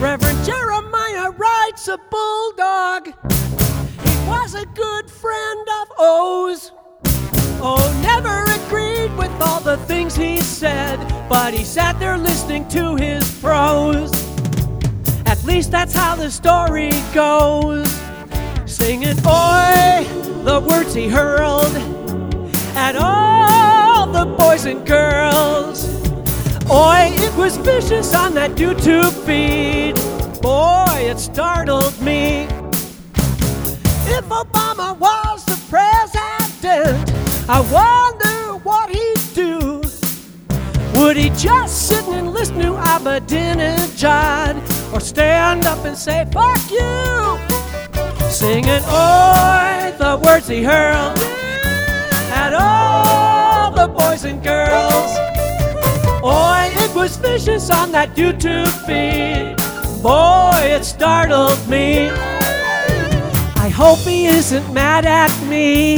Reverend Jeremiah Wright's a bulldog. He was a good friend of O's. Oh, never agreed with all the things he said, but he sat there listening to his prose. At least that's how the story goes. Singing, oi, the words he hurled at all the boys and girls. Oi, it was vicious on that YouTube feed. It startled me. If Obama was the president, I wonder what he'd do. Would he just sit and listen to Ahmadinejad or stand up and say, fuck you? Singing, oi, the words he hurled at all the boys and girls. Oi, it was vicious on that YouTube feed. It startled me. I hope he isn't mad at me.